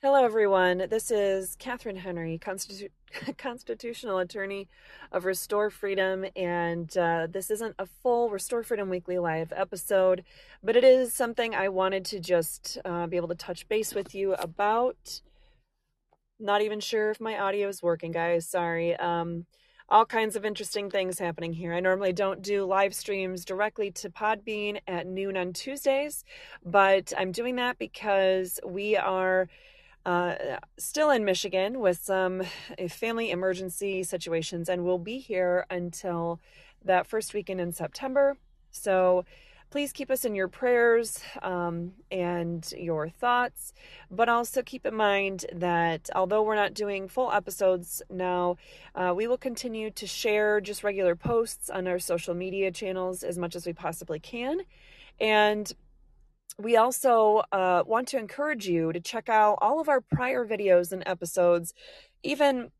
Hello, everyone. This is Catherine Henry, Constitu- constitutional attorney of Restore Freedom, and uh, this isn't a full Restore Freedom Weekly Live episode, but it is something I wanted to just uh, be able to touch base with you about. Not even sure if my audio is working, guys. Sorry. Um, all kinds of interesting things happening here. I normally don't do live streams directly to Podbean at noon on Tuesdays, but I'm doing that because we are uh, still in Michigan with some uh, family emergency situations, and we'll be here until that first weekend in September. So please keep us in your prayers um, and your thoughts, but also keep in mind that although we're not doing full episodes now, uh, we will continue to share just regular posts on our social media channels as much as we possibly can. And we also uh, want to encourage you to check out all of our prior videos and episodes, even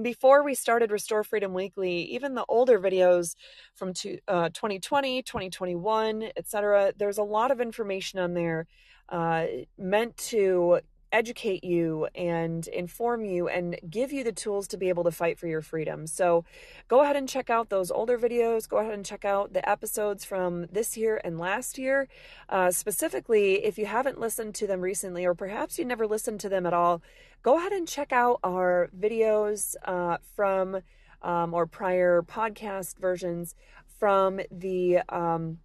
before we started Restore Freedom Weekly, even the older videos from uh, 2020, 2021, etc. There's a lot of information on there uh, meant to educate you and inform you and give you the tools to be able to fight for your freedom. So go ahead and check out those older videos. Go ahead and check out the episodes from this year and last year. Uh, specifically, if you haven't listened to them recently, or perhaps you never listened to them at all, go ahead and check out our videos uh, from um, or prior podcast versions from the. Um,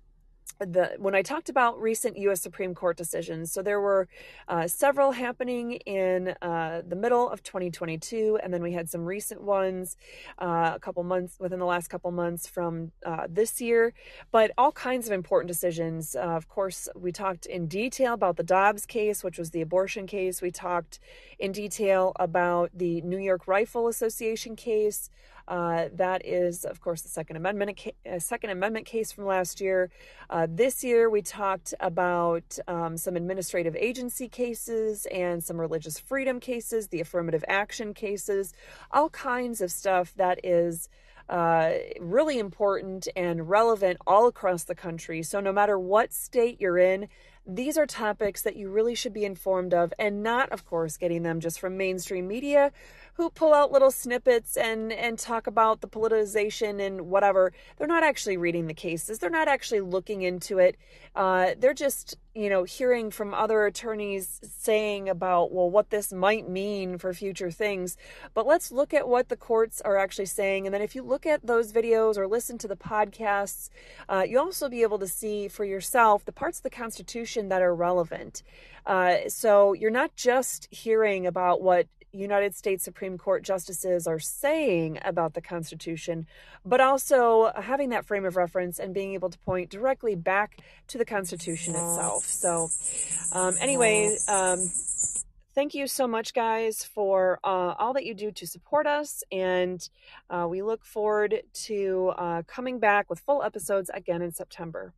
the when I talked about recent U.S. Supreme Court decisions, so there were uh, several happening in uh, the middle of 2022, and then we had some recent ones uh, a couple months within the last couple months from uh, this year. But all kinds of important decisions. Uh, of course, we talked in detail about the Dobbs case, which was the abortion case. We talked in detail about the New York Rifle Association case. Uh, that is, of course, the Second Amendment uh, Second Amendment case from last year. Uh, this year, we talked about um, some administrative agency cases and some religious freedom cases, the affirmative action cases, all kinds of stuff that is. Uh, really important and relevant all across the country. So, no matter what state you're in, these are topics that you really should be informed of, and not, of course, getting them just from mainstream media, who pull out little snippets and and talk about the politicization and whatever. They're not actually reading the cases. They're not actually looking into it. Uh, they're just you know hearing from other attorneys saying about well what this might mean for future things. But let's look at what the courts are actually saying. And then if you look at those videos or listen to the podcasts uh, you'll also be able to see for yourself the parts of the constitution that are relevant uh, so you're not just hearing about what United States Supreme Court justices are saying about the Constitution, but also having that frame of reference and being able to point directly back to the Constitution itself. So, um, anyway, um, thank you so much, guys, for uh, all that you do to support us. And uh, we look forward to uh, coming back with full episodes again in September.